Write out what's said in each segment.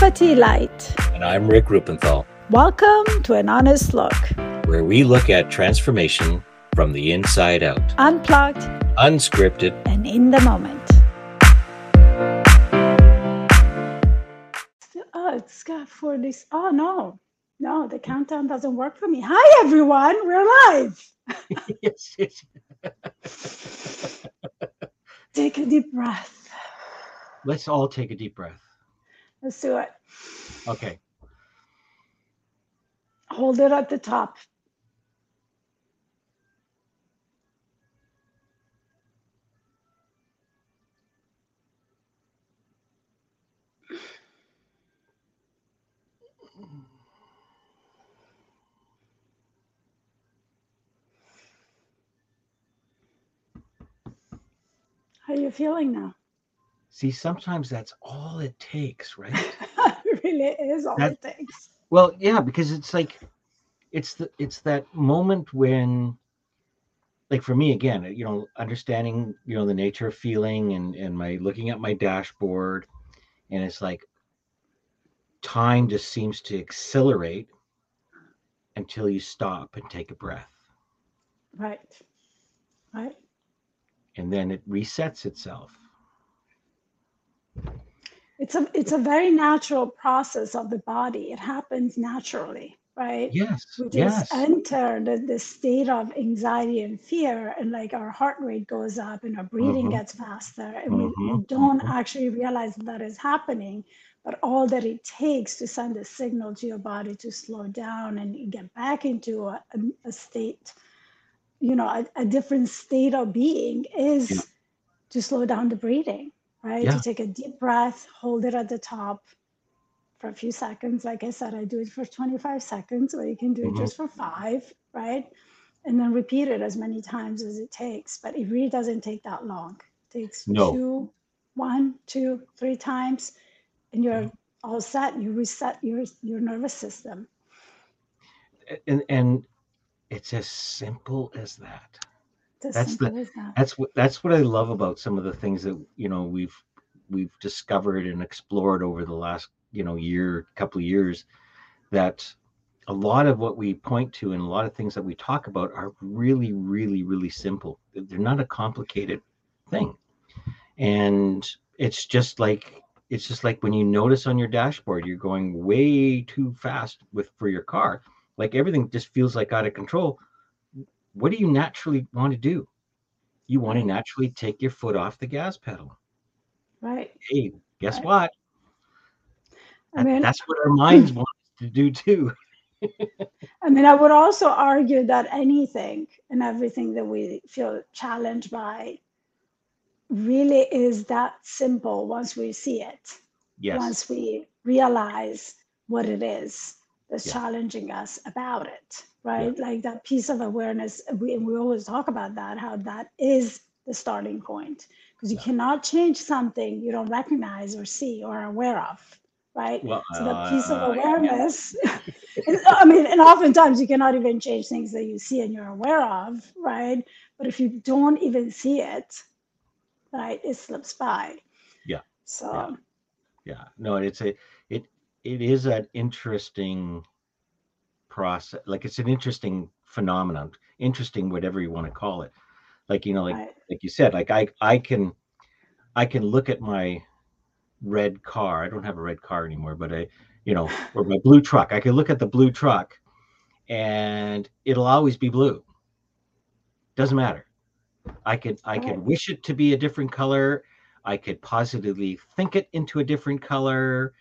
Light. And I'm Rick Ruppenthal. Welcome to an honest look, where we look at transformation from the inside out, unplugged, unscripted, and in the moment. Oh, it's got for this. Oh, no, no, the countdown doesn't work for me. Hi, everyone. We're live. yes, yes. take a deep breath. Let's all take a deep breath. Let's do it. Okay. Hold it at the top. How are you feeling now? See, sometimes that's all it takes, right? it really is all that, it takes. Well, yeah, because it's like it's the it's that moment when like for me again, you know, understanding, you know, the nature of feeling and and my looking at my dashboard and it's like time just seems to accelerate until you stop and take a breath. Right. Right. And then it resets itself it's a it's a very natural process of the body it happens naturally right yes we just yes. enter the, the state of anxiety and fear and like our heart rate goes up and our breathing mm-hmm. gets faster and mm-hmm. we, we, don't mm-hmm. actually realize that, that is happening but all that it takes to send a signal to your body to slow down and get back into a, a, a state you know a, a, different state of being is yeah. to slow down the breathing right? Yeah. To take a deep breath, hold it at the top for a few seconds. Like I said, I do it for 25 seconds, or you can do it mm-hmm. just for five, right? And then repeat it as many times as it takes. But it really doesn't take that long. It takes no. two, one, two, three times, and you're mm-hmm. all set. You reset your your nervous system. And and it's as simple as that that's the that's what that's what I love about some of the things that you know we've we've discovered and explored over the last you know year couple of years that a lot of what we point to and a lot of things that we talk about are really really really simple. They're not a complicated thing. And it's just like it's just like when you notice on your dashboard you're going way too fast with for your car. Like everything just feels like out of control what do you naturally want to do? You want to mm. naturally take your foot off the gas pedal. Right. Hey, guess right. what? I mean, that's what our minds want to do too. I mean, I would also argue that anything and everything that we feel challenged by really is that simple once we see it. Yes. Once we realize what it is that's yeah. challenging us about it right yeah. like that piece of awareness we, we always talk about that how that is the starting point because you yeah. cannot change something you don't recognize or see or are aware of right well, so that piece of uh, awareness i mean and oftentimes you cannot even change things that you see and you're aware of right but if you don't even see it right it slips by yeah so yeah, yeah. no it's a it is an interesting process like it's an interesting phenomenon interesting whatever you want to call it. Like you know like right. like you said like i i can i can look at my red car i don't have a red car anymore but i you know or my blue truck. I can look at the blue truck and it'll always be blue. Doesn't matter. I could i could wish it to be a different color. I could positively think it into a different color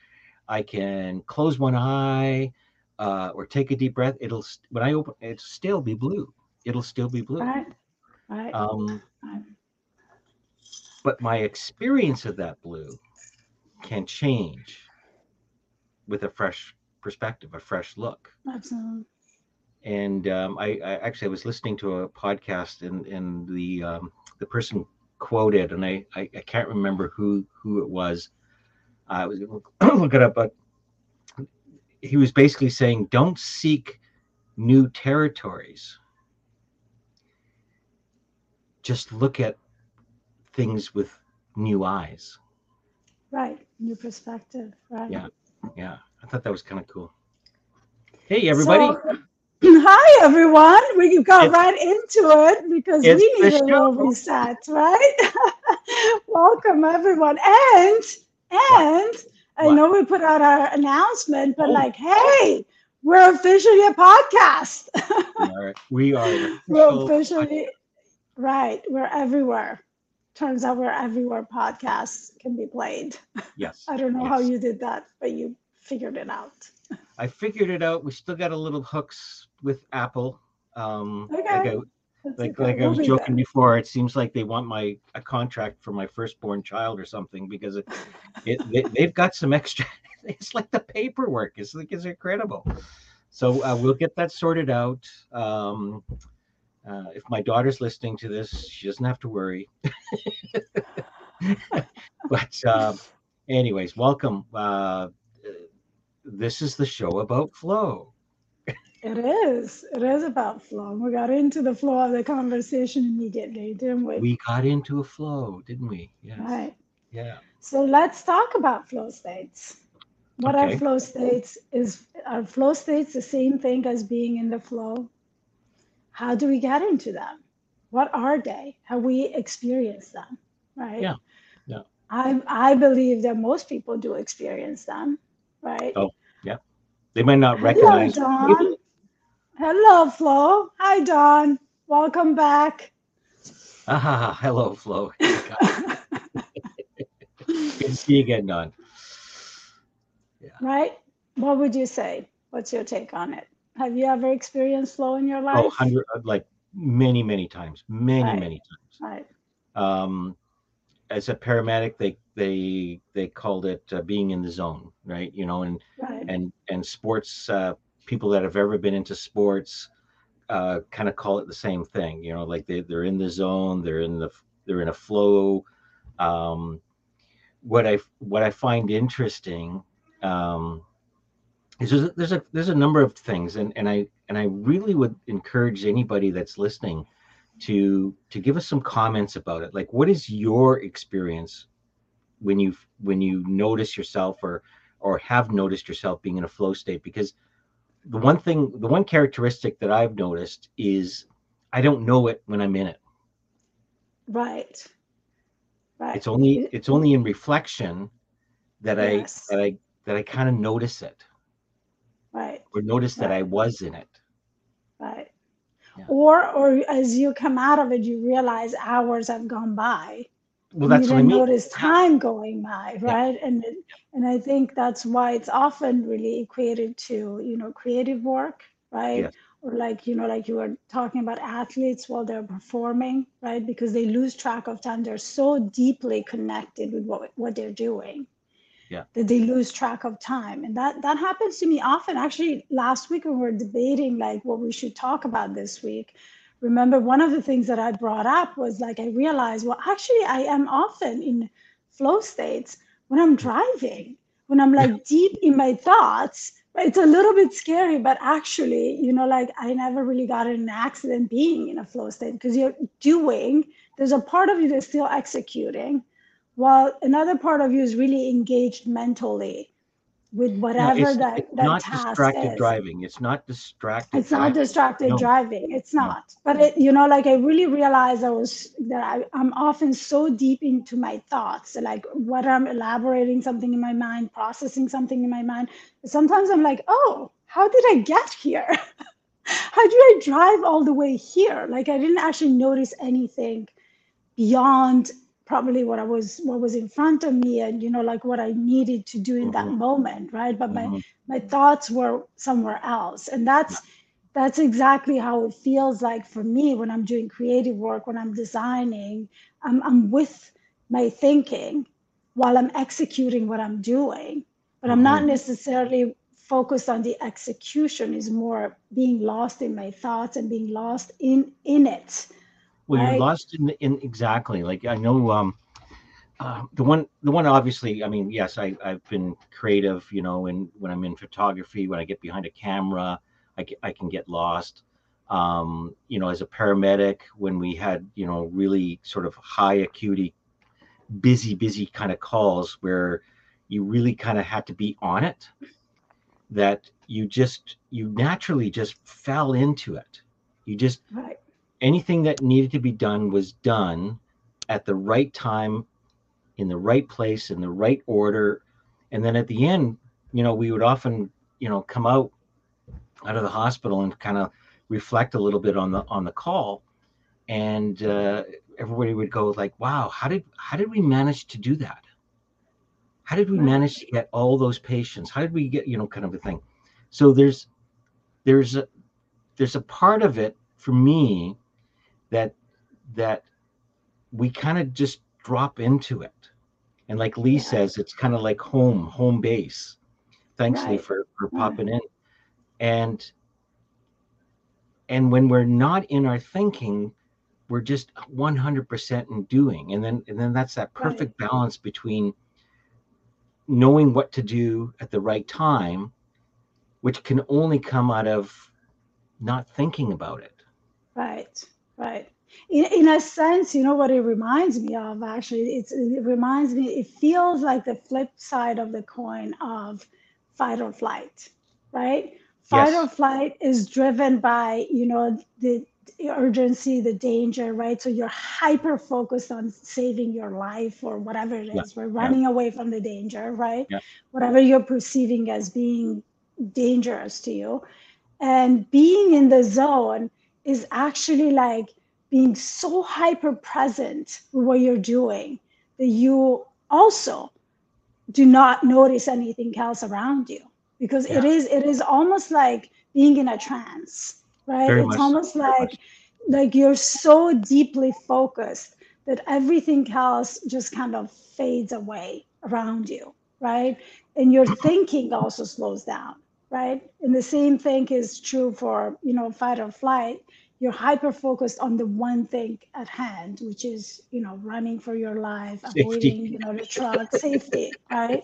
i can close one eye uh, or take a deep breath, it'll when I open, it'll still be blue. It'll still be blue. Right. Right. Um, right. But my experience of that blue can change with a fresh perspective, a fresh look. Absolutely. And um, I, I, actually I was listening to a podcast and and the um, the person quoted, and I, I, I can't remember who who it was. I was look it up, but he was basically saying don't seek new territories just look at things with new eyes right new perspective right yeah yeah, I thought that was kind of cool. Hey, everybody. So, hi, everyone. We got it's, right into it because we need a little reset, right? Welcome, everyone. And, and, what? I know we put out our announcement, but oh. like, hey, we're officially a podcast. we are. We are we're officially, right. We're everywhere. Turns out we're everywhere podcasts can be played. Yes. I don't know yes. how you did that, but you figured it out. I figured it out. We still got a little hooks with Apple. Um, okay. I, like, like I was joking before, it seems like they want my a contract for my firstborn child or something because it, it they, have got some extra. It's like the paperwork. is like it's incredible. So uh, we'll get that sorted out. Um, uh, if my daughter's listening to this, she doesn't have to worry. but uh, anyways, welcome. Uh, this is the show about flow. It is. It is about flow. We got into the flow of the conversation immediately, didn't we? We got into a flow, didn't we? Yes. Right. Yeah. So let's talk about flow states. What okay. are flow states? Is are flow states the same thing as being in the flow? How do we get into them? What are they? How we experience them? Right. Yeah. Yeah. I I believe that most people do experience them right? Oh, yeah. They might not recognize. Hello. Hello, Flo. Hi, Don. Welcome back. Ah, hello, Flo. Good to see you again, Dawn. Yeah. Right? What would you say? What's your take on it? Have you ever experienced flow in your oh, life? Oh, hundred, like many, many times, many, right. many times. Right. Um, as a paramedic, they they they called it uh, being in the zone, right? You know, and right. and and sports uh, people that have ever been into sports uh, kind of call it the same thing. You know, like they they're in the zone, they're in the they're in a flow. Um, what I what I find interesting um, is there's a, there's a there's a number of things, and and I and I really would encourage anybody that's listening to to give us some comments about it like what is your experience when you when you notice yourself or or have noticed yourself being in a flow state because the one thing the one characteristic that i've noticed is i don't know it when i'm in it. Right. Right. It's only it's only in reflection that yes. i that i that i kind of notice it. Right. Or notice right. that i was in it. Right. Yeah. or or as you come out of it you realize hours have gone by well that's you what I mean. notice time going by right yeah. and and i think that's why it's often really equated to you know creative work right yeah. or like you know like you were talking about athletes while they're performing right because they lose track of time they're so deeply connected with what what they're doing yeah. that they lose track of time and that that happens to me often actually last week when we were debating like what we should talk about this week remember one of the things that i brought up was like i realized well actually i am often in flow states when i'm driving when i'm like deep in my thoughts. It's a little bit scary but actually you know like i never really got in an accident being in a flow state because you're doing there's a part of you that's still executing while another part of you is really engaged mentally with whatever no, it's, that, it's that not distracted is. driving it's not distracted it's driving. not distracted no. driving it's not no. but it you know like i really realized i was that I, i'm often so deep into my thoughts like what i'm elaborating something in my mind processing something in my mind sometimes i'm like oh how did i get here how did i drive all the way here like i didn't actually notice anything beyond probably what I was what was in front of me and you know like what I needed to do in mm-hmm. that moment right but mm-hmm. my my thoughts were somewhere else and that's that's exactly how it feels like for me when I'm doing creative work when I'm designing I'm, I'm with my thinking while I'm executing what I'm doing but I'm not mm-hmm. necessarily focused on the execution is more being lost in my thoughts and being lost in in it well, you're lost in in exactly like I know um uh, the one the one obviously I mean yes I I've been creative you know and when I'm in photography when I get behind a camera I, I can get lost um you know as a paramedic when we had you know really sort of high acuity busy busy kind of calls where you really kind of had to be on it that you just you naturally just fell into it you just right. Anything that needed to be done was done at the right time in the right place in the right order. And then at the end you know we would often you know come out out of the hospital and kind of reflect a little bit on the on the call. And uh, everybody would go like wow how did how did we manage to do that? How did we manage to get all those patients? How did we get you know kind of a thing. So there's there's a there's a part of it for me that that we kind of just drop into it. And like lee yeah. says it's kind of like home home base. Thanks right. lee for for popping in. And and when we're not in our thinking we're just 100% in doing. And then and then that's that perfect right. balance between knowing what to do at the right time which can only come out of not thinking about it. Right right in, in a sense you know what it reminds me of actually it's, it reminds me it feels like the flip side of the coin of fight or flight right fight yes. or flight is driven by you know the urgency the danger right so you're hyper focused on saving your life or whatever it is yeah. we're running yeah. away from the danger right yeah. whatever you're perceiving as being dangerous to you and being in the zone is actually like being so hyper present with what you're doing that you also do not notice anything else around you. Because yeah. it is it is almost like being in a trance right? Very it's almost like like you're so deeply focused that everything else just kind of fades away around you right? And your thinking also slows down right and the same thing is true for you know fight or flight you're hyper focused on the one thing at hand, which is, you know, running for your life, safety. avoiding, you know, the truck, safety, right?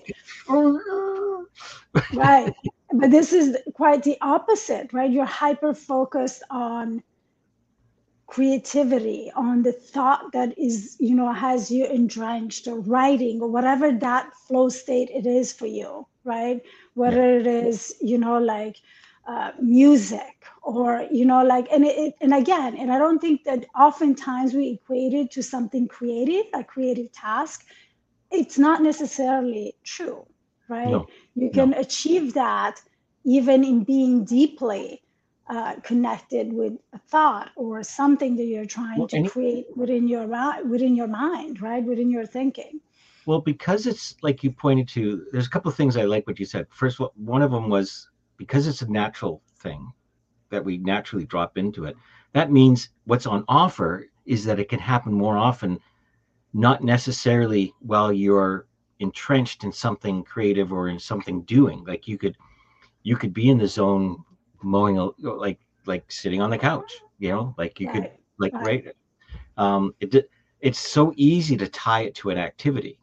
right. But this is quite the opposite, right? You're hyper focused on creativity, on the thought that is, you know, has you entrenched or writing or whatever that flow state it is for you, right? Whether it is, you know, like uh, music or you know like and it, and again and i don't think that oftentimes we equate it to something creative a creative task. It's not necessarily true right? No, you can no. achieve that even in being deeply uh, connected with a thought or something that you're trying well, to create within your within your mind right? Within your thinking well because it's like you pointed to there's a couple of things i like what you said first one of them was because it's a natural thing that we naturally drop into it, that means what's on offer is that it can happen more often, not necessarily while you're entrenched in something creative or in something doing. Like you could, you could be in the zone mowing, a, like like sitting on the couch, you know, like you could like right. right. Um, it it's so easy to tie it to an activity,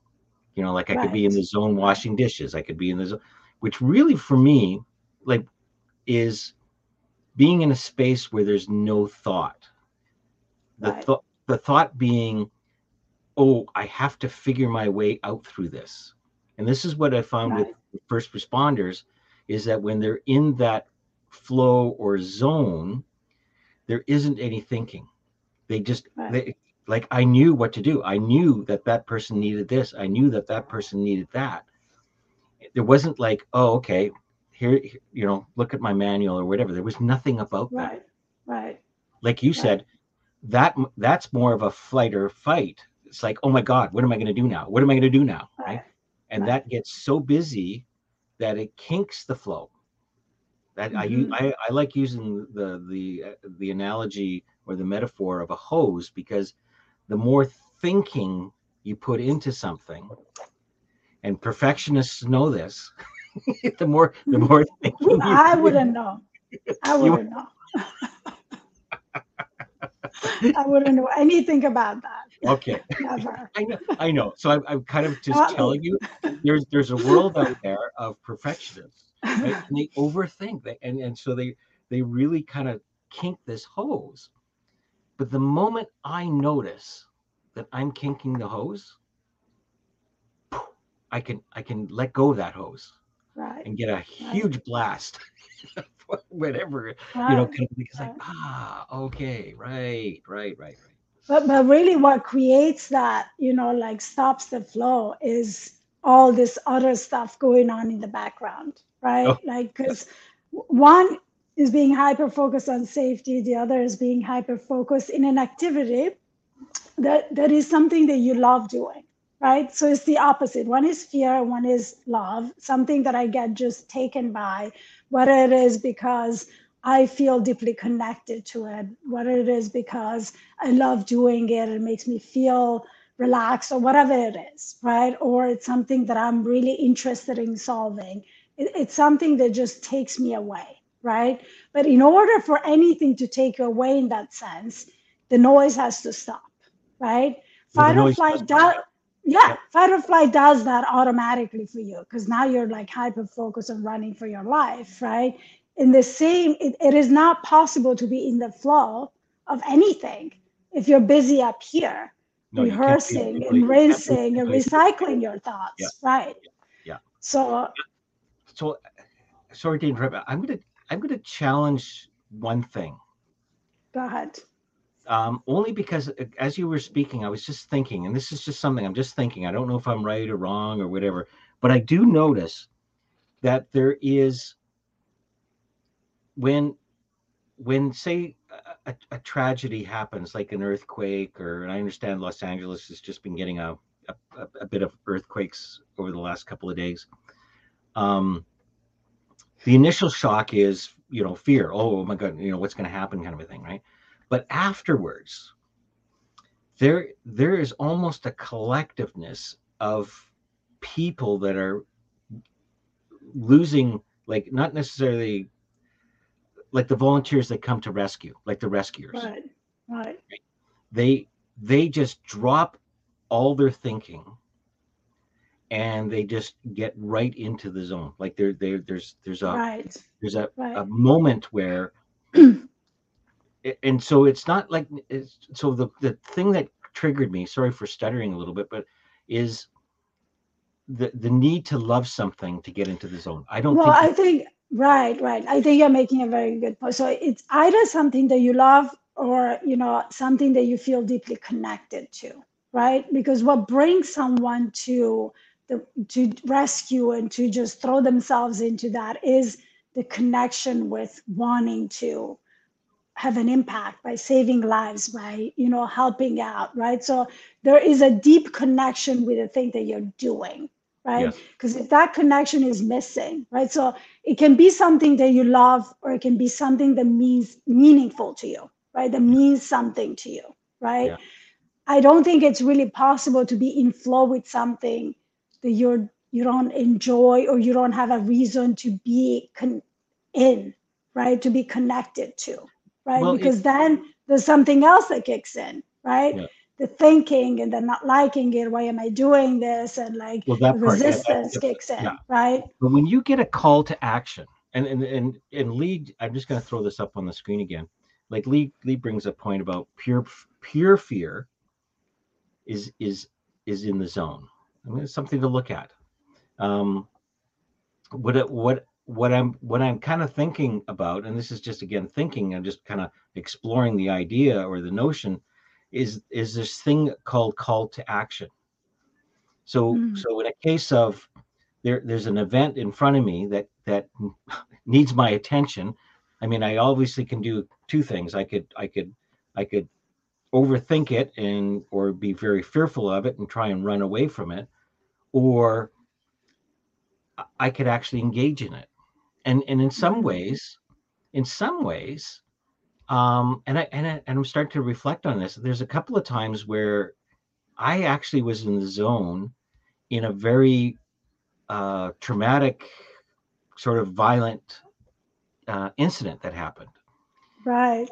you know, like I right. could be in the zone washing dishes. I could be in the zone, which really for me, like, is being in a space where there's no thought. The right. thought the thought being, oh, I have to figure my way out through this. And this is what I found right. with first responders is that when they're in that flow or zone, there isn't any thinking. They just right. they like I knew what to do. I knew that that person needed this. I knew that that person needed that. There wasn't like, oh, okay, here, you know, look at my manual or whatever. There was nothing about right, that. Right. Like you right. said, that that's more of a flight or fight. It's like, oh my God, what am I going to do now? What am I going to do now? Right. right? And that gets so busy that it kinks the flow. That mm-hmm. I, I I like using the the uh, the analogy or the metaphor of a hose because the more thinking you put into something, and perfectionists know this. the more the more I wouldn't know. I wouldn't know. I wouldn't know anything about that. Okay. Never. I know. I know. So I'm, I'm kind of just uh telling you, there's there's a world out there of perfectionists, right? and they overthink, they, and and so they they really kind of kink this hose. But the moment I notice that I'm kinking the hose, I can I can let go of that hose right. and get a huge right. blast, whatever right. you know, kind of because like ah okay right right right right. But but really, what creates that you know like stops the flow is all this other stuff going on in the background, right? Oh. Like because one is being hyper focused on safety, the other is being hyper focused in an activity that that is something that you love doing right? So it's the opposite. One is fear one is love something that i get just taken by whether it is because i feel deeply connected to it whether it is because i love doing it it makes me feel relaxed or whatever it is right? Or it's something that i'm really interested in solving. It, it's something that just takes me away right but in order for anything to take you away in that sense the noise has to stop right? Fight or flight does, yeah, fight or flight does that automatically for you because now you're like hyper focused on running for your life, right? In the same, it, it is not possible to be in the flow of anything if you're busy up here, no, rehearsing and rinsing and recycling your thoughts, yeah. right? Yeah. So, so sorry to interrupt. I'm gonna I'm gonna challenge one thing. Go ahead um, only because uh, as you were speaking, I was just thinking, and this is just something I'm just thinking. I don't know if I'm right or wrong or whatever, but I do notice that there is when when say a, a, tragedy happens like an earthquake or and i understand los angeles has just been getting a, a, a bit of earthquakes over the last couple of days um, the initial shock is you know fear. Oh, oh my god you know what's going to happen kind of a thing right? But afterwards, there there is almost a collectiveness of people that are losing like not necessarily like the volunteers that come to rescue like the rescuers. Right right. They they just drop all their thinking and they just get right into the zone. Like there there there's there's a right. there's a, right. a moment where and so it's not like it's, so the the thing that triggered me sorry for stuttering a little bit but is the the need to love something to get into the zone. I don't well think i think right right. I think you're making a very good point. So it's either something that you love or you know something that you feel deeply connected to right? Because what brings someone to the to rescue and to just throw themselves into that is the connection with wanting to have an impact by saving lives by you know helping out right? So there is a deep connection with the thing that you're doing right? Because yes. if that connection is missing right? So it can be something that you love or it can be something that means meaningful to you right? That means something to you right? Yeah. i don't think it's really possible to be in flow with something you're you don't enjoy or you don't have a reason to be con- in right to be connected to right? Well, because it, then there's something else that kicks in, right? Yeah. The thinking and the not liking it. Why am I doing this? And like well, resistance yeah, kicks in, yeah. right? But when you get a call to action, and and and and Lee, I'm just going to throw this up on the screen again. Like Lee, Lee brings a point about pure pure fear is is is in the zone. I mean, it's something to look at. Um, what it, what what I'm what I'm kind of thinking about, and this is just again thinking, I'm just kind of exploring the idea or the notion, is is this thing called call to action. So mm. so in a case of there there's an event in front of me that that needs my attention. I mean, I obviously can do two things. I could I could I could overthink it and or be very fearful of it and try and run away from it, or I could actually engage in it. And and in some mm-hmm. ways in some ways um and i and, I, and i'm starting to reflect on this there's a couple of times where i actually was in the zone in a very uh traumatic sort of violent uh incident that happened. Right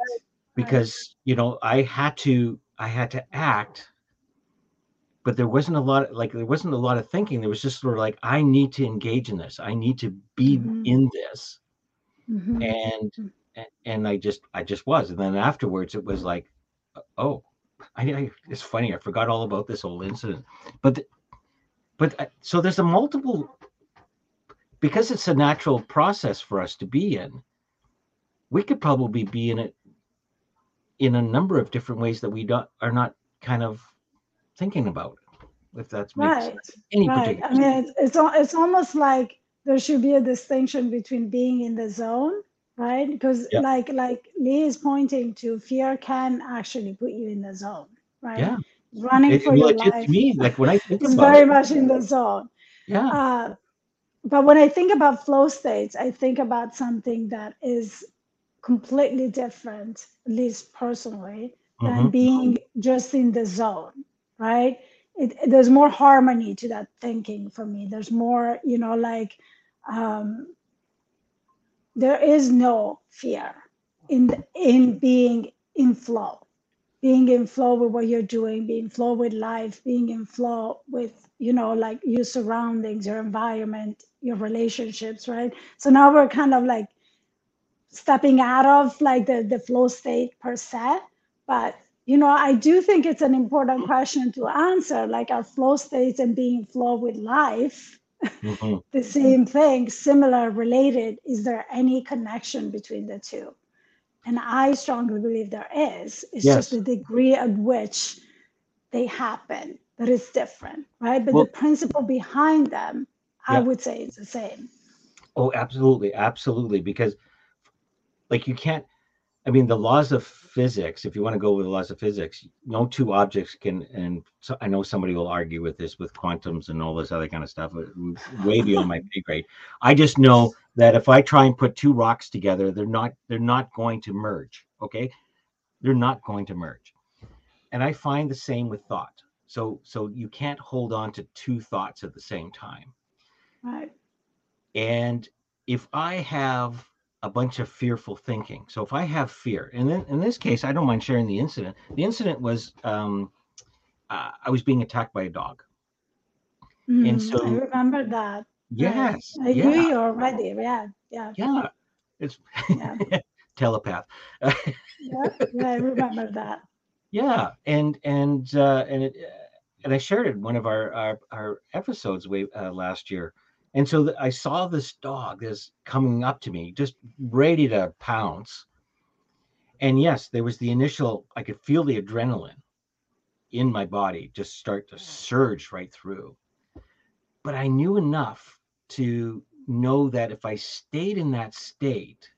because you know i had to i had to act but there wasn't a lot of, like there wasn't a lot of thinking there was just sort of like i need to engage in this i need to be mm-hmm. in this mm-hmm. and mm. and i just i just was and then afterwards it was like oh I, I it's funny i forgot all about this whole incident but the, but uh, so there's a multiple because it's a natural process for us to be in. We could probably be in it in a number of different ways that we don't are not kind of thinking about if that's right. Any right. particular. I mean, it's, it's it's almost like there should be a distinction between being in the zone, right? Because like like Lee is pointing to, fear can actually put you in the zone, right? Yeah. Running it, for your life. To me, like when I think it's very it, much in the zone. Yeah. Uh, but when I think about flow states, I think about something that is completely different, at least personally, than mm-hmm. being just in the zone, right? It, it, there's more harmony to that thinking for me. There's more, you know, like um, there is no fear in in being in flow, being in flow with what you're doing, being in flow with life, being in flow with you know like your surroundings, your environment, your relationships, right? So now we're kind of like stepping out of like the the flow state per se, but you know, I do think it's an important question to answer. Like, our flow states and being flow with life mm-hmm. the same thing, similar, related? Is there any connection between the two? And I strongly believe there is. It's yes. just the degree at which they happen that is different, right? But well, the principle behind them, yeah. I would say, is the same. Oh, absolutely, absolutely. Because, like, you can't I mean, the laws of physics, if you want to go with the laws of physics, no two objects can, and so I know somebody will argue with this with quantums and all this other kind of stuff, way beyond my pay grade. I just know that if I try and put two rocks together, they're not, they're not going to merge. Okay. They're not going to merge. And I find the same with thought. So, so you can't hold on to two thoughts at the same time. Right. And if I have a bunch of fearful thinking. So if I have fear, and then in this case, I don't mind sharing the incident. The incident was um, uh, I was being attacked by a dog, mm, and so I remember that. Yes, I yeah. you already. Yeah, yeah, yeah. It's yeah. telepath. yeah, yeah, I remember that. Yeah, and and uh, and it and I shared it in one of our our, our episodes way uh, last year and so I saw this dog that's coming up to me, just ready to pounce. And yes, there was the initial, I could feel the adrenaline in my body just start to surge right through. But I knew enough to know that if I stayed in that state,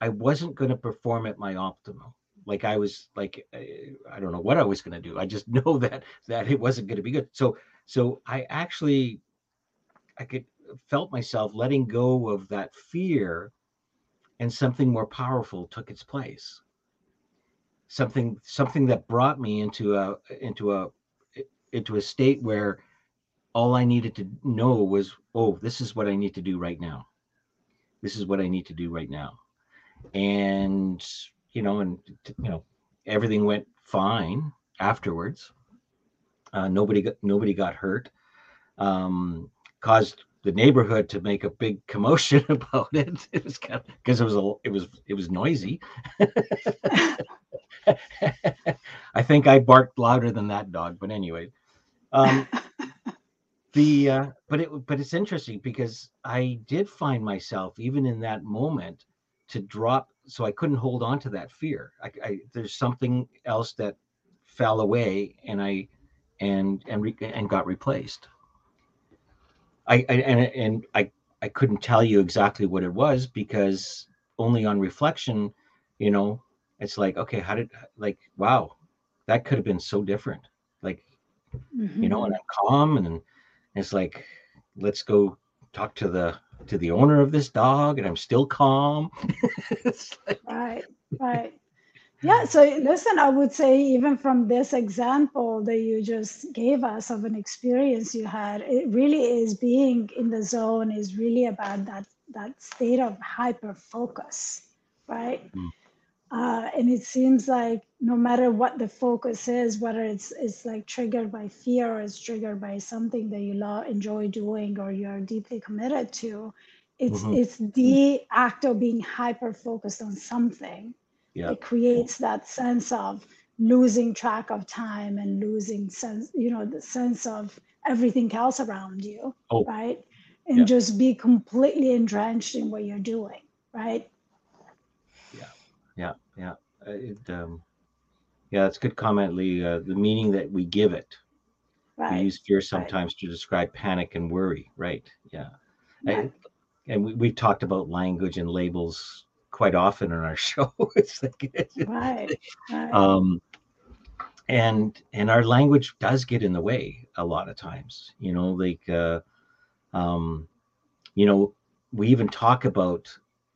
I wasn't going to perform at my optimal. Like I was like, eh, I don't know what I was going to do. I just know that that it wasn't going to be good. So, so I actually I could felt myself letting go of that fear and something more powerful took its place. Something something that brought me into a into a into a state where all i needed to know was oh this is what i need to do right now. This is what i need to do right now. And you know and you know everything went fine afterwards. Uh, nobody got nobody got hurt. Um, caused the neighborhood to make a big commotion about it. It was kind of because it was a it was it was noisy. I think I barked louder than that dog, but anyway. Um, the uh, but it but it's interesting because I did find myself even in that moment to drop so I couldn't hold on to that fear. I, I there's something else that fell away and I and and re, and got replaced. I, I and and I I couldn't tell you exactly what it was because only on reflection, you know, it's like okay, how did like wow, that could have been so different. Like, mm-hmm. you know, and mm-hmm. I'm calm and it's like let's go talk to the to the owner of this dog and I'm still calm. like, right, right. Yeah, so listen, I would say even from this example that you just gave us of an experience you had, it really is being in the zone is really about that that state of hyper focus, right? Mm. Uh, and it seems like no matter what the focus is, whether it's it's like triggered by fear or it's triggered by something that you love, enjoy doing or you're deeply committed to, it's mm-hmm. it's the act of being hyper focused on something yeah. it creates that sense of losing track of time and losing sense you know the sense of everything else around you, Oh, right? And yeah. just be completely entrenched in what you're doing, right? yeah, yeah. yeah It, um, yeah, that's a good comment, Lee. Uh, the meaning that we give it. We use fear sometimes to describe panic and worry, right? Yeah. I- and we, we've talked about language and labels quite often in our show. it's like, Right. right. um, and and our language does get in the way a lot of times. You know, like, uh, um, you know, we even talk about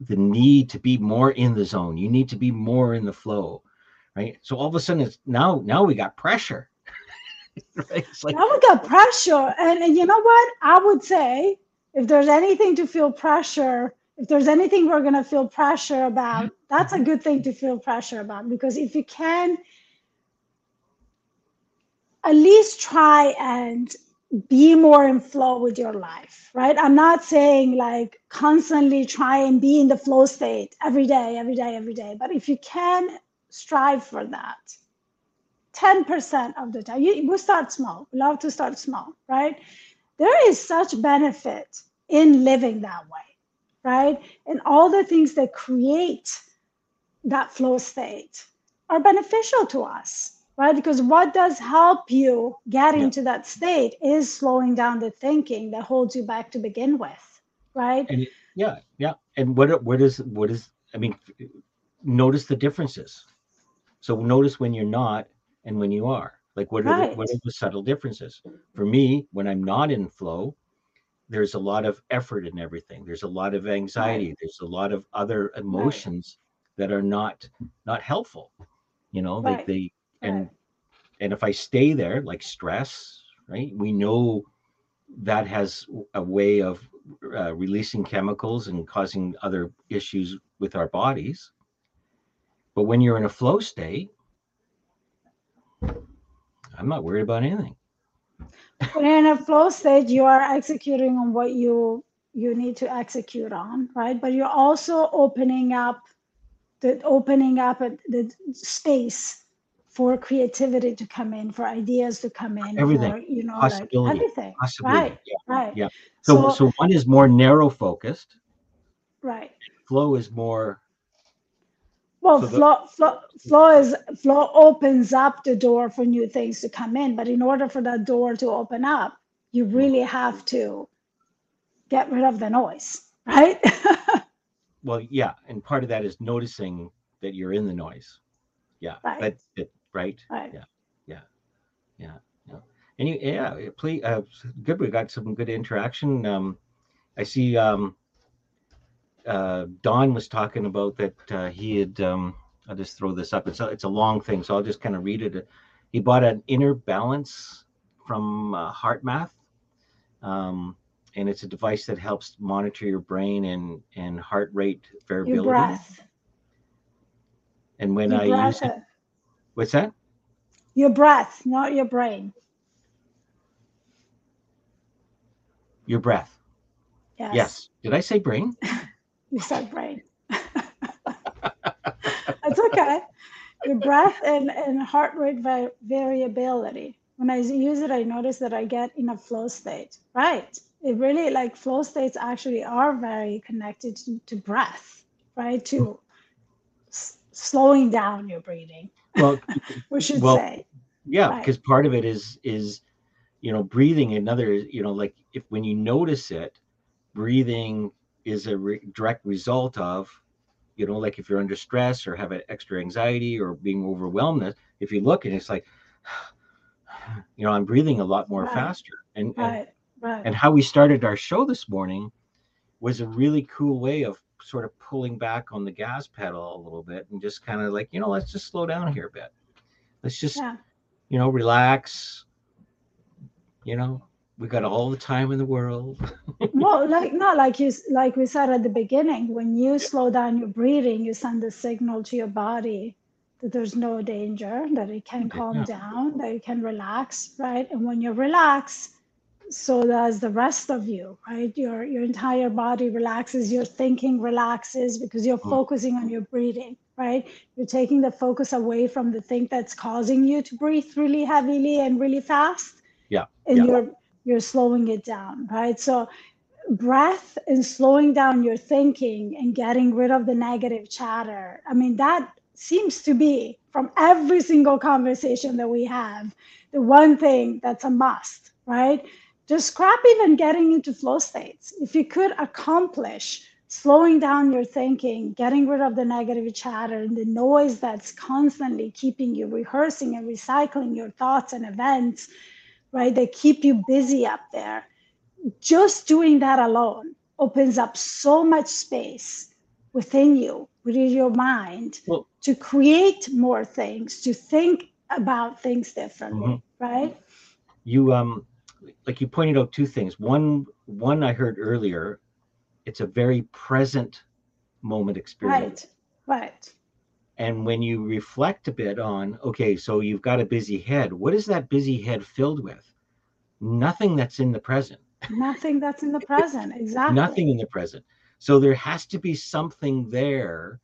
the need to be more in the zone. You need to be more in the flow, right? So all of a sudden, it's now now we got pressure. right? It's like now we got pressure. And, and you know what? I would say if there's anything to feel pressure, if there's anything we're going to feel pressure about, mm-hmm. that's a good thing to feel pressure about because if you can at least try and be more in flow with your life, right? I'm not saying like constantly try and be in the flow state every day, every day, every day, but if you can strive for that 10% of the time, you, we start small. We love to start small, right? There is such benefit in living that way, right? And all the things that create that flow state are beneficial to us right? Because what does help you get Yeah. into that state is slowing down the thinking that holds you back to begin with, right? and yeah yeah and what what is what is i mean notice the differences so notice when you're not and when you are like what are the, what are the subtle differences for me when i'm not in flow there's a lot of effort in everything. There's a lot of anxiety. There's a lot of other emotions that are not not helpful you know like Right. they and Right. and if i stay there like stress right we know that has a way of uh, releasing chemicals and causing other issues with our bodies. But when you're in a flow state i'm not worried about anything when you're in a flow state you are executing on what you you need to execute on right but you're also opening up the opening up the space for creativity to come in for ideas to come in Everything. for, you know Possibility. like everything possibly right yeah. right Yeah. so, So- so one is more narrow focused right flow is more well So flow flow is flow opens up the door for new things to come in but in order for that door to open up you really have to get rid of the noise right? Well yeah and part of that is noticing that you're in the noise. Yeah Right. that's it right? Right. Yeah. yeah yeah and you yeah please uh good we got some good interaction um i see um uh don was talking about that uh he had um i'll just throw this up. It's a, it's a long thing so i'll just kind of read it. He bought an inner balance from uh, HeartMath um and it's a device that helps monitor your brain and and heart rate variability. your breath. And when your i breath use it what's that? Your breath not your brain. Your breath. Yes, yes. Did i say brain you said brain it's okay. Your breath and, and heart rate va- variability. When i use it i notice that i get in a flow state. Right. It really like flow states actually are very connected to, to breath right? To s- slowing down your breathing well we should Well, say. yeah Right. because part of it is is you know breathing. Another you know like if when you notice it breathing is a re- direct result of you know like if you're under stress or have an extra anxiety or being overwhelmed if you look and it's like you know i'm breathing a lot more Right. faster. And, and right right. and how we started our show this morning was a really cool way of sort of pulling back on the gas pedal a little bit and just kind of like you know let's just slow down here a bit. Let's just yeah. you know relax you know we got all the time in the world well like not like you like we said at the beginning when you slow down your breathing you send a signal to your body that there's no danger that it can calm Yeah. down that you can relax right and when you relax so does the rest of you right your your entire body relaxes your thinking relaxes because you're Mm. focusing on your breathing right you're taking the focus away from the thing that's causing you to breathe really heavily and really fast Yeah, and yeah. you're you're slowing it down, right? So breath and slowing down your thinking and getting rid of the negative chatter. I mean, that seems to be from every single conversation that we have, the one thing that's a must, right? Just scrap even getting into flow states. If you could accomplish slowing down your thinking, getting rid of the negative chatter and the noise that's constantly keeping you rehearsing and recycling your thoughts and events, right? They keep you busy up there. Just doing that alone opens up so much space within you, within your mind, well, to create more things, to think about things differently, mm-hmm. right? You um like you pointed out two things. One one I heard earlier it's a very present moment experience. Right. Right. And when you reflect a bit on, okay, so you've got a busy head. What is that busy head filled with? Nothing that's in the present. Nothing that's in the present. Exactly. Nothing in the present. So there has to be something there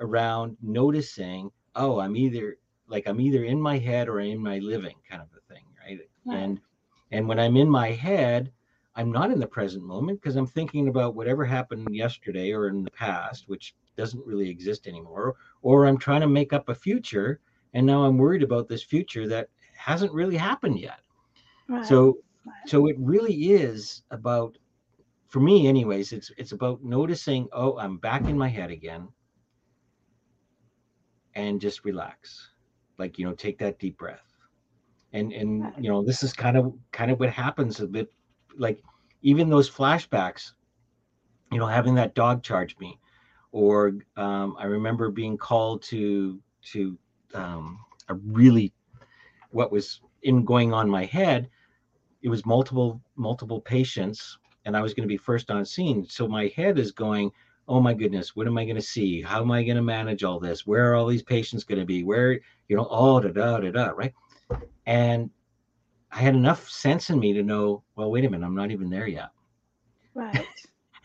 around noticing, oh, I'm either like I'm either in my head or in my living kind of a thing, right? right. And and when I'm in my head, I'm not in the present moment because I'm thinking about whatever happened yesterday or in the past, which doesn't really exist anymore, or I'm trying to make up a future and now I'm worried about this future that hasn't really happened yet. Right. So so it really is about for me anyways, it's it's about noticing, oh, I'm back in my head again and just relax. Like, you know, take that deep breath. And and you know, this is kind of kind of what happens a bit like even those flashbacks, you know, having that dog charge me, or um, I remember being called to to um, a really what was in going on my head. It was multiple multiple patients, and I was going to be first on scene. So my head is going, oh my goodness, what am I going to see? How am I going to manage all this? Where are all these patients going to be? Where you know, oh da da da da, right? And I had enough sense in me to know, well, wait a minute, I'm not even there yet. Right.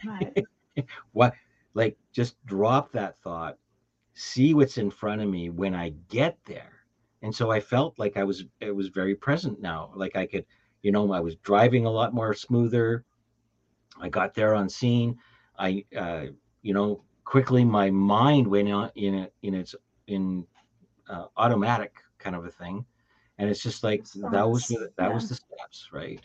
Right. what like just drop that thought, see what's in front of me when I get there. And so I felt like I was it was very present now. Like I could, you know, I was driving a lot more smoother. I got there on scene. I uh, you know, quickly my mind went on in in its in uh, automatic kind of a thing and it's just like that was that yeah. was the steps right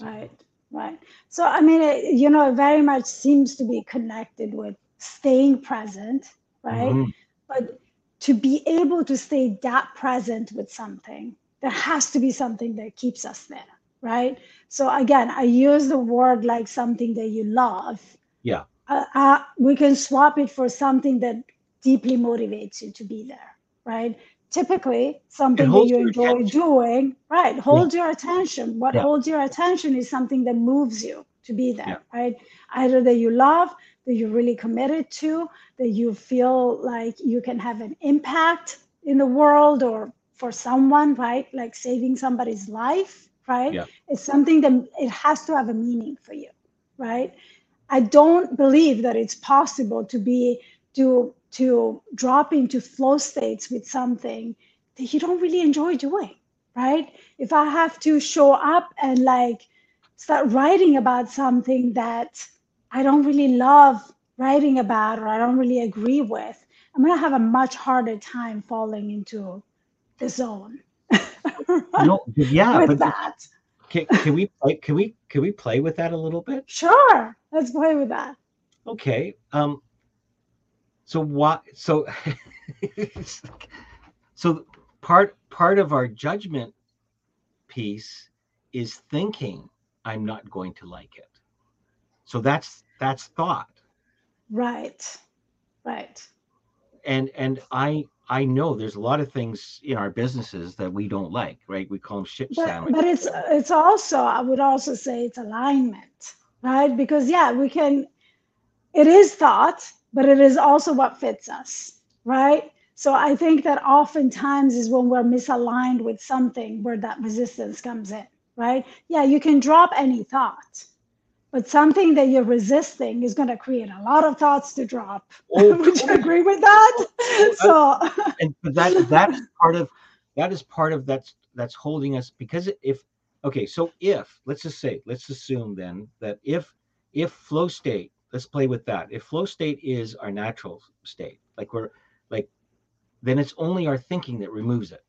right right so i mean it, you know it very much seems to be connected with staying present right mm-hmm. but to be able to stay that present with something there has to be something that keeps us there right so again i use the word like something that you love yeah uh, uh, we can swap it for something that deeply motivates you to be there right typically something that you enjoy attention. doing right hold yeah. your attention what yeah. holds your attention is something that moves you to be there yeah. right either that you love that you're really committed to that you feel like you can have an impact in the world or for someone right? Like saving somebody's life right? It's something that it has to have a meaning for you right? I don't believe that it's possible to be to to drop into flow states with something that you don't really enjoy doing, right? If I have to show up and like start writing about something that I don't really love writing about or I don't really agree with, I'm going to have a much harder time falling into the zone. no, yeah, with but that. Can, can we play, can we can we play with that a little bit? Sure, let's play with that. Okay. Um, so what? So, so part part of our judgment piece is thinking I'm not going to like it. So that's that's thought. Right. Right. And and I I know there's a lot of things in our businesses that we don't like, right? We call them shit but, sandwiches. But it's it's also I would also say it's alignment, right? Because yeah, we can. It is thought, but it is also what fits us, right? So I think that oftentimes is when we're misaligned with something where that resistance comes in, right? Yeah, you can drop any thought, but something that you're resisting is going to create a lot of thoughts to drop. Oh, Would you oh. agree with that? Oh, oh, so and that that's part of that is part of that's that's holding us because if okay, so if let's just say, let's assume then that if if flow state, let's play with that. If flow state is our natural state, like we're like, then it's only our thinking that removes it.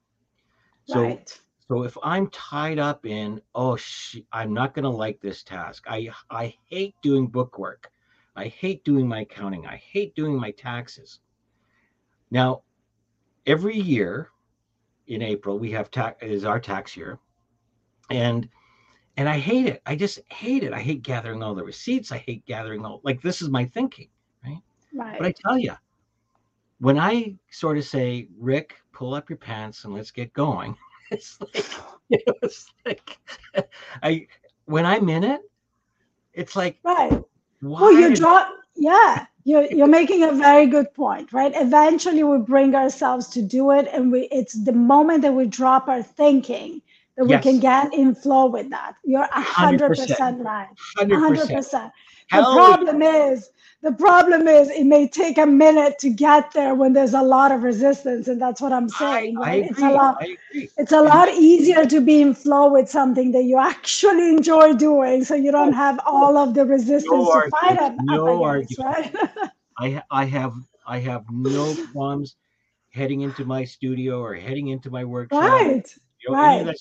So right. So if I'm tied up in, oh, sh- I'm not going to like this task. I I hate doing bookwork. I hate doing my accounting. I hate doing my taxes. Now, every year in April we have tax is our tax year, and and I hate it. I just hate it. I hate gathering all the receipts. I hate gathering all like this is my thinking, right? Right. But I tell you, when I sort of say, Rick, pull up your pants and let's get going, it's like it's like I when I'm in it, it's like right. Well, you drop yeah. You're, you're making a very good point, right? Eventually, we bring ourselves to do it, and we it's the moment that we drop our thinking that yes. we can get in flow with that. You're a hundred percent right. Hundred percent. The problem is the problem is it may take a minute to get there when there's a lot of resistance and that's what i'm saying I, right? I it's a lot it's a lot easier to be in flow with something that you actually enjoy doing so you don't oh. have all of the resistance no to fight up, no up against, right? I i have i have no qualms heading into my studio or heading into my workshop right you know, right. Stuff,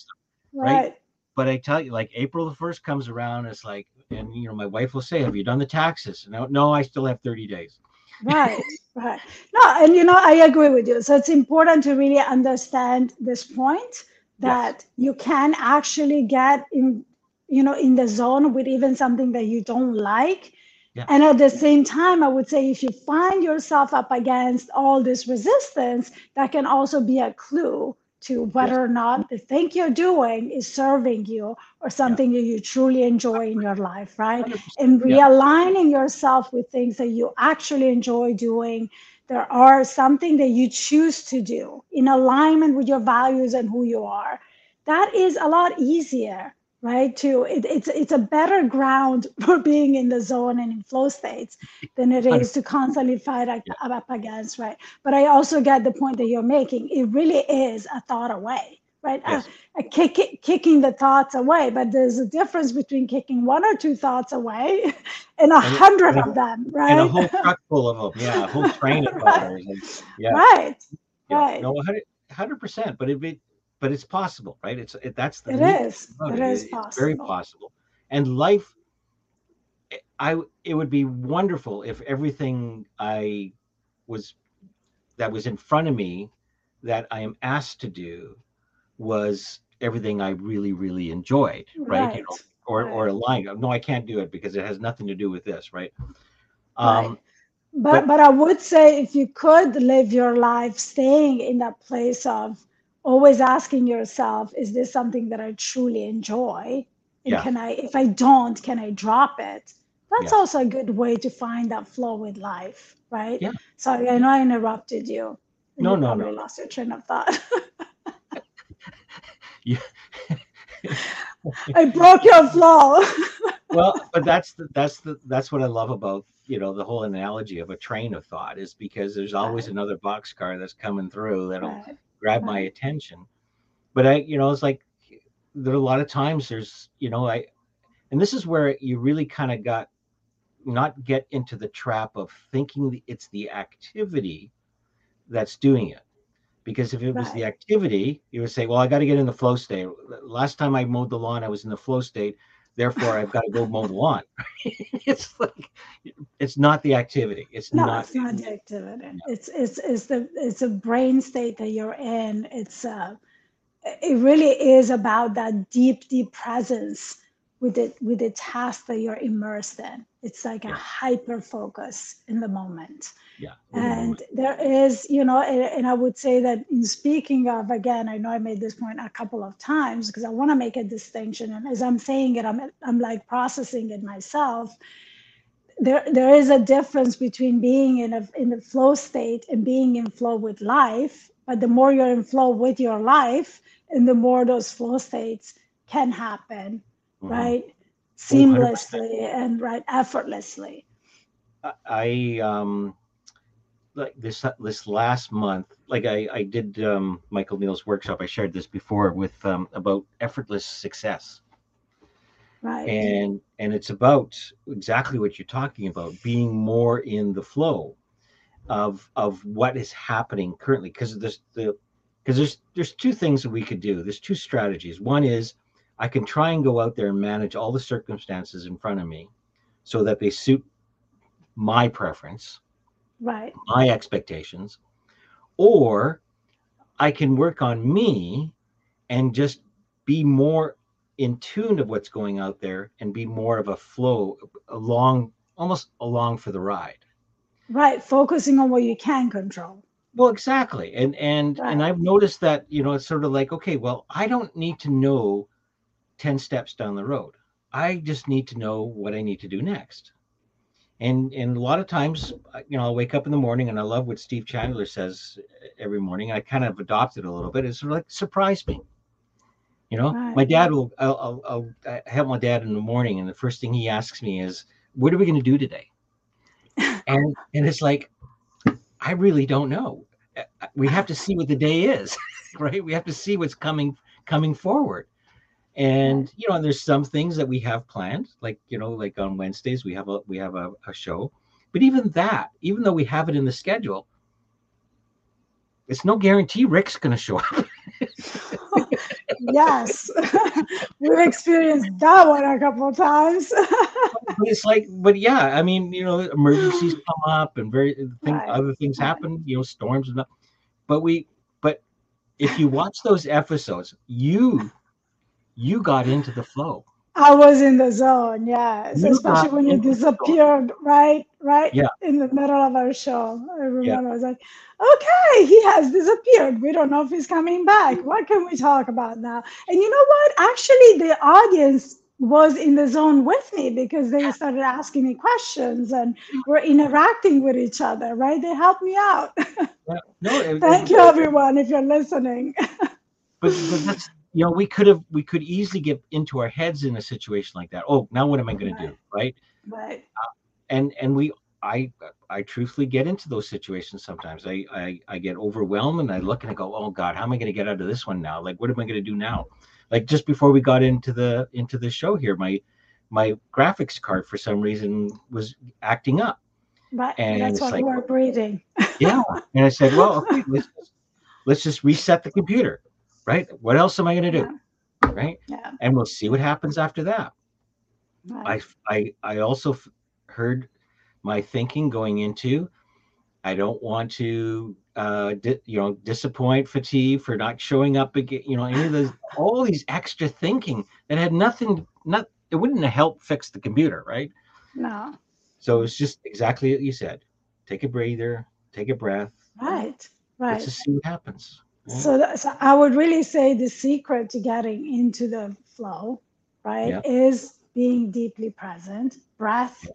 right? right. But i tell you like april the 1st comes around it's like and you know my wife will say have you done the taxes? No no i still have 30 days. Right right. No and you know i agree with you. So it's important to really understand this point that yes. you can actually get in you know in the zone with even something that you don't like. Yeah. and at the same time i would say if you find yourself up against all this resistance that can also be a clue to whether yes. or not the thing you're doing is serving you or something yeah. that you truly enjoy in your life, right? 100%. And realigning yeah. yourself with things that you actually enjoy doing. There are something that you choose to do in alignment with your values and who you are. That is a lot easier right to it, it's it's a better ground for being in the zone and in flow states than it is to constantly fight up, yeah. up against right but i also get the point that you're making it really is a thought away right yes. a, a kick, kicking the thoughts away but there's a difference between kicking one or two thoughts away and a hundred of them right and a whole truck full of them yeah a whole train of right. yeah right yeah. right no 100 percent but it, it but it's possible, right? It's it, that's the it is. It, it is possible. very possible. And life, I it would be wonderful if everything I was that was in front of me that I am asked to do was everything I really really enjoyed, right? right. You know, or right. or aligned. No, I can't do it because it has nothing to do with this, right? Um, right. But, but but I would say if you could live your life staying in that place of always asking yourself, is this something that I truly enjoy? And yeah. can I, if I don't, can I drop it? That's yeah. also a good way to find that flow with life, right? Yeah. Sorry, I know I interrupted you. No, you no, no. lost your train of thought. yeah. I broke your flow. well, but that's the, that's the that's what I love about you know the whole analogy of a train of thought is because there's always right. another boxcar that's coming through that'll right grab my attention. But I, you know, it's like there are a lot of times there's, you know, I, and this is where you really kind of got not get into the trap of thinking it's the activity that's doing it. Because if it was right. the activity, you would say, well, I got to get in the flow state. Last time I mowed the lawn, I was in the flow state. Therefore, I've got to go mow the lawn. it's like it's not the activity. It's no, not. it's not the activity. No. It's it's it's the it's a brain state that you're in. It's uh, it really is about that deep deep presence with it with the task that you're immersed in. It's like yeah. a hyper focus in the moment. Yeah. And there is, you know, and, and, I would say that in speaking of, again, I know I made this point a couple of times because I want to make a distinction. And as I'm saying it, I'm I'm like processing it myself. There, there is a difference between being in a in the flow state and being in flow with life. But the more you're in flow with your life, and the more those flow states can happen mm-hmm. right? Seamlessly 100%. and right effortlessly. I um like this this last month, like I I did um, Michael Neill's workshop. I shared this before with um, about effortless success. Right. And and it's about exactly what you're talking about, being more in the flow of of what is happening currently. Because there's the because there's there's two things that we could do. There's two strategies. One is I can try and go out there and manage all the circumstances in front of me so that they suit my preference, right, my expectations, or I can work on me and just be more in tune of what's going out there and be more of a flow along almost along for the ride. Right focusing on what you can control. Well exactly and and right. and i've noticed that you know it's sort of like okay well i don't need to know 10 steps down the road i just need to know what i need to do next and and a lot of times you know i'll wake up in the morning and i love what steve chandler says every morning i kind of adopted it a little bit it's sort of like surprise me you know, right. my dad will. I'll, I'll, I'll help my dad in the morning, and the first thing he asks me is, "What are we going to do today?" and and it's like, I really don't know. Uh, uh, we have to see what the day is, right? We have to see what's coming coming forward. And you know, and there's some things that we have planned, like you know, like on Wednesdays we have a we have a, a show. But even that, even though we have it in the schedule, it's no guarantee Rick's going to show up. yes, we've experienced that one a couple of times. but it's like, but yeah, I mean, you know, emergencies come up and very thing, right. other things happen, you know, storms and stuff. But we, but if you watch those episodes, you, you got into the flow. I was in the zone, yes. You Especially when you disappeared, right, right, yeah. in the middle of our show. I remember yeah. I was like, okay, he has disappeared. We don't know if he's coming back. What can we talk about now? And you know what? Actually, the audience was in the zone with me because they started asking me questions and we're interacting with each other, right? They helped me out. Yeah. No, it, Thank it, you, everyone, if you're listening. but, but that's you know we could have we could easily get into our heads in a situation like that. Oh now what am i going right. to do right. right? Uh, and and we i i truthfully get into those situations sometimes. I, I i get overwhelmed and i look and i go oh god how am i going to get out of this one now? Like what am i going to do now? Like just before we got into the into the show here my my graphics card for some reason was acting up. But and that's what like, we're breathing. Yeah and i said well okay let's let's just reset the computer right? What else am I going to do? Yeah. Right? Yeah. And we'll see what happens after that. Right. I, I, I also f- heard my thinking going into, I don't want to, uh, di- you know, disappoint Fatí for not showing up again. You know, any of those, all these extra thinking that had nothing, not, it wouldn't have helped fix the computer, right? No. So it's just exactly what you said. Take a breather, take a breath. Right. Right. Let's just see what happens. So, so I would really say the secret to getting into the flow, right, yeah. is being deeply present. Breath,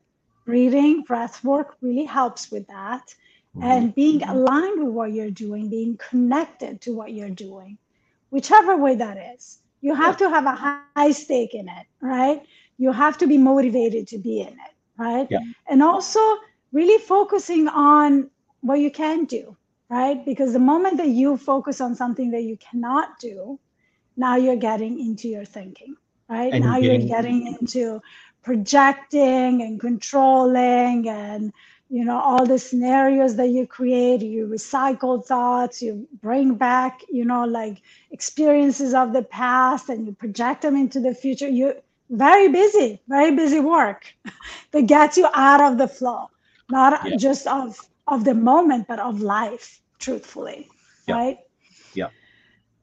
breathing, breath work really helps with that. Mm-hmm. And being aligned with what you're doing, being connected to what you're doing, whichever way that is. You have yeah. to have a high stake in it, right? You have to be motivated to be in it, right? Yeah. And also really focusing on what you can do, right? Because the moment that you focus on something that you cannot do, now you're getting into your thinking, right? And now you're getting, you're getting into projecting and controlling and you know all the scenarios that you create you recycle thoughts you bring back you know like experiences of the past and you project them into the future you very busy very busy work that gets you out of the flow not yeah. just of of the moment but of life truthfully, yeah. right? Yeah.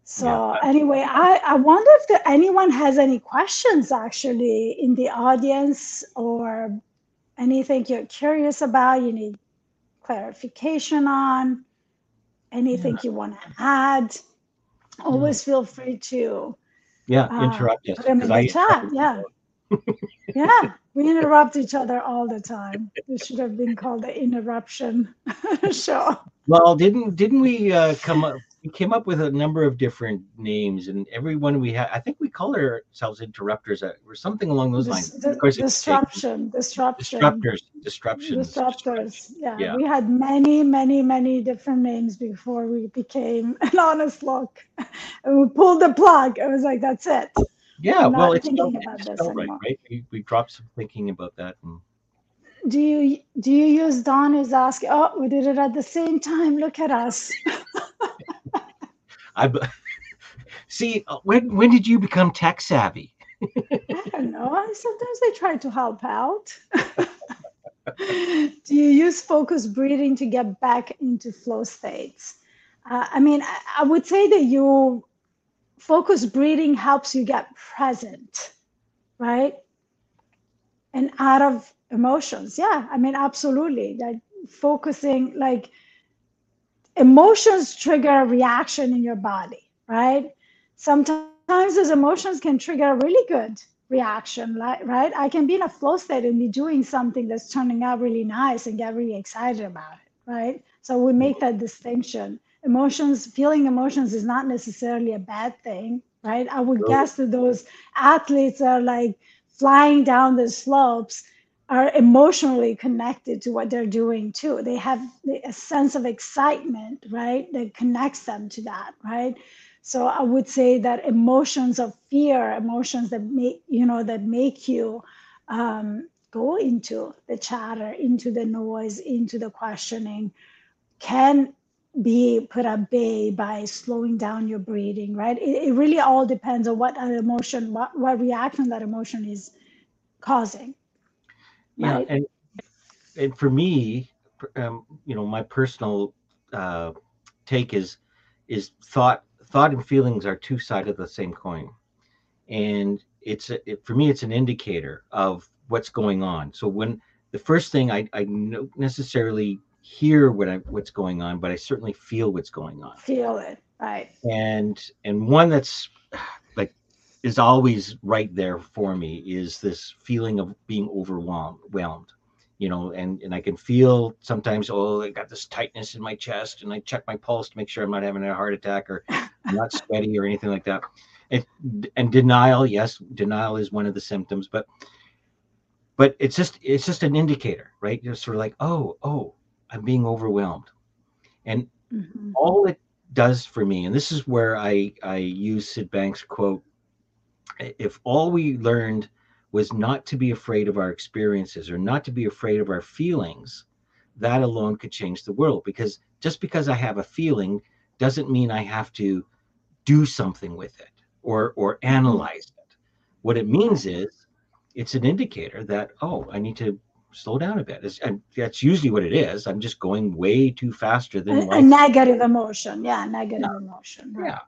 So yeah. anyway, I, I wonder if there, anyone has any questions actually in the audience or anything you're curious about, you need clarification on, anything yeah. you want to add. Always feel free to yeah uh, interrupt us. Put them in the chat. Yeah. yeah, we interrupt each other all the time. This should have been called the interruption show. Well, didn't didn't we uh, come up we came up with a number of different names, and everyone we had, I think we call ourselves interrupters uh, or something along those lines. Dis- of course, disruption, disruption, disruptors, disruptions, disruptors. Yeah. yeah, we had many, many, many different names before we became an honest look, and we pulled the plug. I was like, that's it. Yeah, well, it's still, it's right, right? We, we dropped some thinking about that and do you do you use Don is asking? Oh, we did it at the same time. Look at us. I see. Uh, when when did you become tech savvy? I don't know. Sometimes I try to help out. do you use focus breathing to get back into flow states? Uh, I mean, I, I would say that you focus breathing helps you get present, right? And out of emotions. Yeah i mean absolutely. That focusing like emotions trigger a reaction in your body right? Sometimes those emotions can trigger a really good reaction right? I can be in a flow state and be doing something that's turning out really nice and get really excited about it right? So we make that distinction emotions feeling emotions is not necessarily a bad thing right i would guess that those athletes are like flying down the slopes are emotionally connected to what they're doing too. They have a sense of excitement, right? That connects them to that, right? So I would say that emotions of fear, emotions that make you know that make you um, go into the chatter, into the noise, into the questioning, can be put at bay by slowing down your breathing, right? It, it really all depends on what an emotion, what, what reaction that emotion is causing yeah and and for me um, you know my personal uh, take is is thought thought and feelings are two sides of the same coin. And it's a, it, for me it's an indicator of what's going on. So when the first thing i i necessarily hear what I, what's going on but i certainly feel what's going on. Feel it right. And and one that's like is always right there for me is this feeling of being overwhelmed you know and and i can feel sometimes oh i got this tightness in my chest and i check my pulse to make sure i'm not having a heart attack or i'm not sweaty or anything like that. It, and denial yes denial is one of the symptoms but but it's just it's just an indicator right? You're sort of like oh oh i'm being overwhelmed and mm-hmm. all it does for me and this is where i i use syd banks quote if all we learned was not to be afraid of our experiences or not to be afraid of our feelings, that alone could change the world. Because just because I have a feeling doesn't mean I have to do something with it or or analyze it. What it means is it's an indicator that oh, I need to slow down a bit. It's, and that's usually what it is. I'm just going way too faster than a, a negative emotion. Yeah, negative yeah. emotion. Right. Yeah.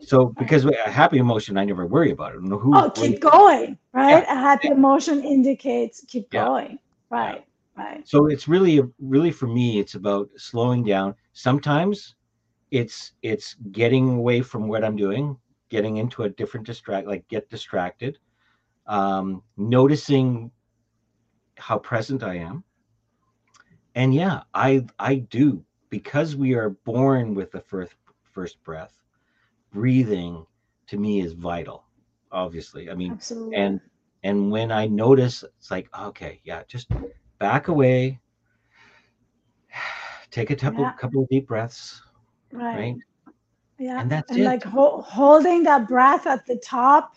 So because a happy emotion, I never worry about it. Who, oh, keep going, right? Yeah. A happy emotion indicates keep yeah. going, right? Right. So it's really, really for me, it's about slowing down. Sometimes it's it's getting away from what I'm doing, getting into a different distract, like get distracted, um, noticing how present I am, and yeah, I I do because we are born with the first first breath breathing to me is vital obviously i mean Absolutely. and and when i notice it's like okay yeah just back away take a couple yeah. couple of deep breaths right, right? yeah and that's and it. like ho- holding that breath at the top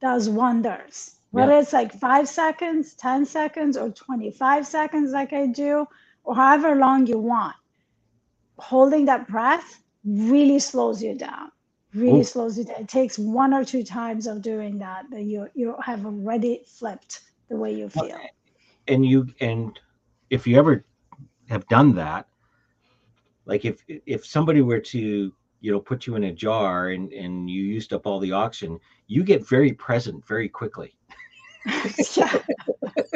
does wonders whether yeah. it's like five seconds 10 seconds or 25 seconds like i do or however long you want holding that breath really slows you down really Ooh. slows it down. It takes one or two times of doing that that you you have already flipped the way you feel. And you and if you ever have done that, like if if somebody were to you know put you in a jar and and you used up all the oxygen, you get very present very quickly. yeah.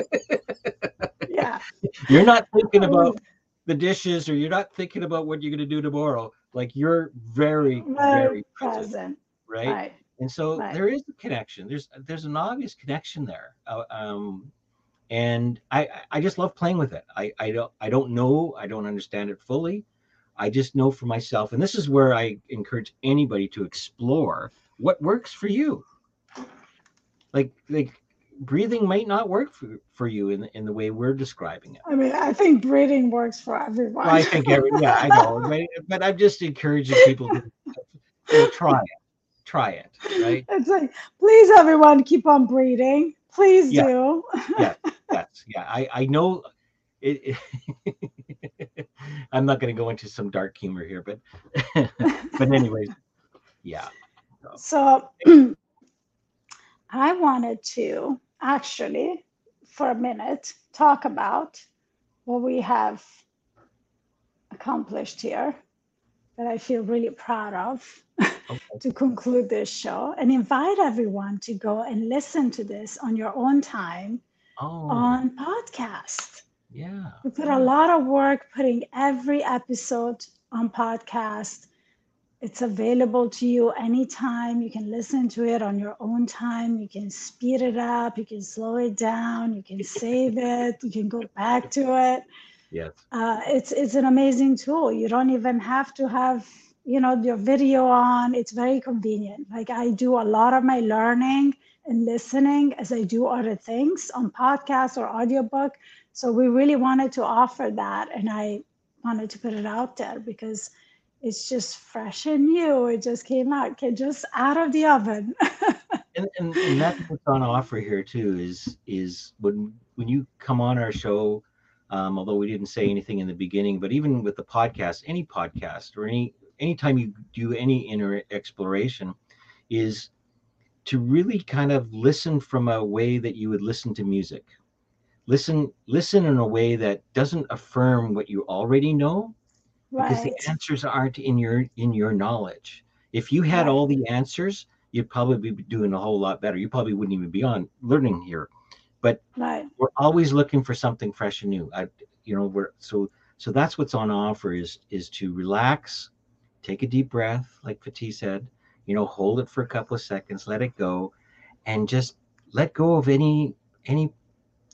yeah. You're not thinking about the dishes or you're not thinking about what you're going to do tomorrow like you're very very, present, present, right? right and so right. there is a connection there's there's an obvious connection there uh, um and i i just love playing with it i i don't i don't know i don't understand it fully I just know for myself, and this is where I encourage anybody to explore what works for you. Like, like breathing might not work for, for you in, in the way we're describing it. I mean, I think breathing works for everyone. Well, I think every, yeah, I know, but, but I'm just encouraging people to, to try it. Try it, right? It's like, please, everyone, keep on breathing. Please yeah. do. yeah, yes, yeah. I I know it, it I'm not going to go into some dark humor here, but but anyways, yeah. So, I wanted to actually, for a minute, talk about what we have accomplished here that I feel really proud of okay. to conclude this show and invite everyone to go and listen to this on your own time oh. on podcast. Yeah. We put a lot of work putting every episode on podcast. It's available to you anytime. You can listen to it on your own time. You can speed it up. You can slow it down. You can save it. You can go back to it. Yes. Uh, it's it's an amazing tool. You don't even have to have you know your video on. It's very convenient. Like I do a lot of my learning and listening as I do other things on podcast or audiobook. So we really wanted to offer that, and I wanted to put it out there because it's just fresh and new. It just came out, just out of the oven. and, and, and that's what's on offer here too. Is is when when you come on our show um, although we didn't say anything in the beginning. But even with the podcast, any podcast or any anytime you do any inner exploration, is to really kind of listen from a way that you would listen to music. Listen, listen in a way that doesn't affirm what you already know, right. because the answers aren't in your in your knowledge. If you had all the answers, you'd probably be doing a whole lot better. You probably wouldn't even be on learning here but right. we're always looking for something fresh and new. I, you know, we're so so that's what's on offer is is to relax, take a deep breath, like Fatí said, you know, hold it for a couple of seconds, let it go, and just let go of any any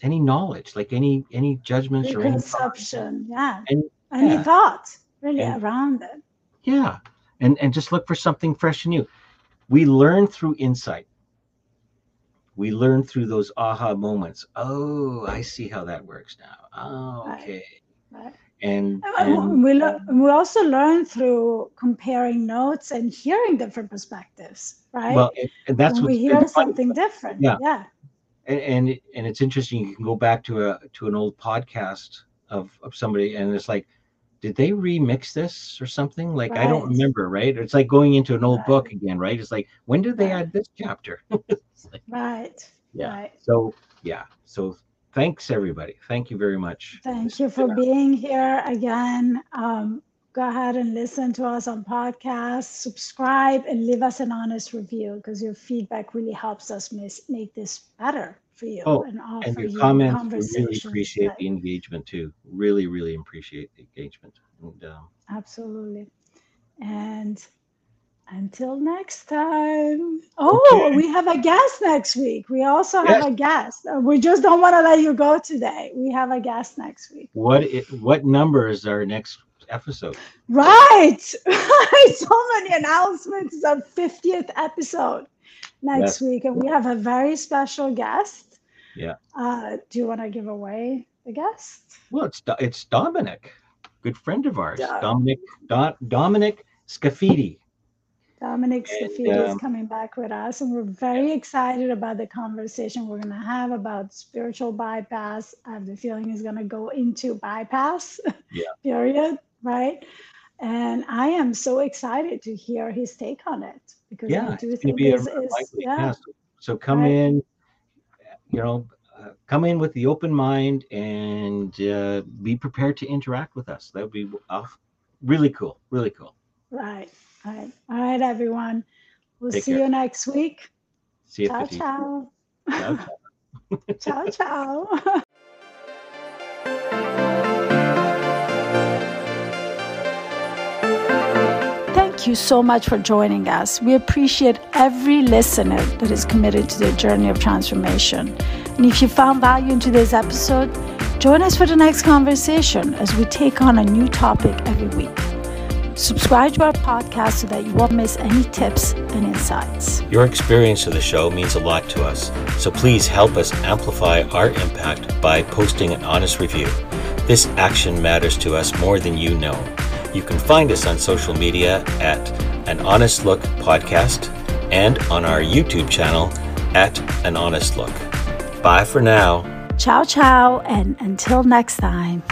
any knowledge, like any any judgments or any conception, yeah, and, any yeah. thoughts really and, around it. Yeah, and and just look for something fresh and new. We learn through insight we learn through those aha moments. Oh, I see how that works now. Oh, okay. Right. Right. And, uh, and we, lo- uh, we also learn through comparing notes and hearing different perspectives, right? Well, and that's what we hear something different. Yeah. Yeah. And, and and it's interesting. You can go back to a to an old podcast of of somebody, and it's like, did they remix this or something? Like right. I don't remember, right? It's like going into an old right. book again, right? It's like when did they right. add this chapter? like, right. Yeah. So yeah. So thanks everybody. Thank you very much. Thank you for being here again. Um, go ahead and listen to us on podcasts, subscribe, and leave us an honest review because your feedback really helps us make this better for you oh, and, and your comments we really appreciate the engagement too. Really really appreciate the engagement and um, absolutely. And until next time. Oh okay. we have a guest next week. We also have a guest. Uh, we just don't want to let you go today. We have a guest next week. What what number is our next episode? Right! So many announcements it's our 50th episode next yes. week, and we have a very special guest. Yeah. Uh, do you want to give away the guest? Well, it's it's Dominic, good friend of ours, Dominic Do, Dominic Scafidi. Dominic Scafidi um, is coming back with us, and we're very yeah. excited about the conversation we're going to have about spiritual bypass. I have the feeling he's going to go into bypass. Yeah. period. Right. And I am so excited to hear his take on it because yeah, I do think it's, it's yeah. So come right. in, you know, uh, come in with the open mind and uh, be prepared to interact with us. That would be uh, really cool. Really cool. Right. All right. All right, everyone. We'll Take see care. you next week. See you. Ciao, ciao. Ciao, ciao. ciao, ciao. Thank you so much for joining us. We appreciate every listener that is committed to the journey of transformation. And if you found value in today's episode, join us for the next conversation as we take on a new topic every week. Subscribe to our podcast so that you won't miss any tips and insights. Your experience of the show means a lot to us, so please help us amplify our impact by posting an honest review. This action matters to us more than you know. You can find us on social media at An Honest Look Podcast and on our YouTube channel at An Honest Look. Bye for now. Ciao, ciao, and until next time.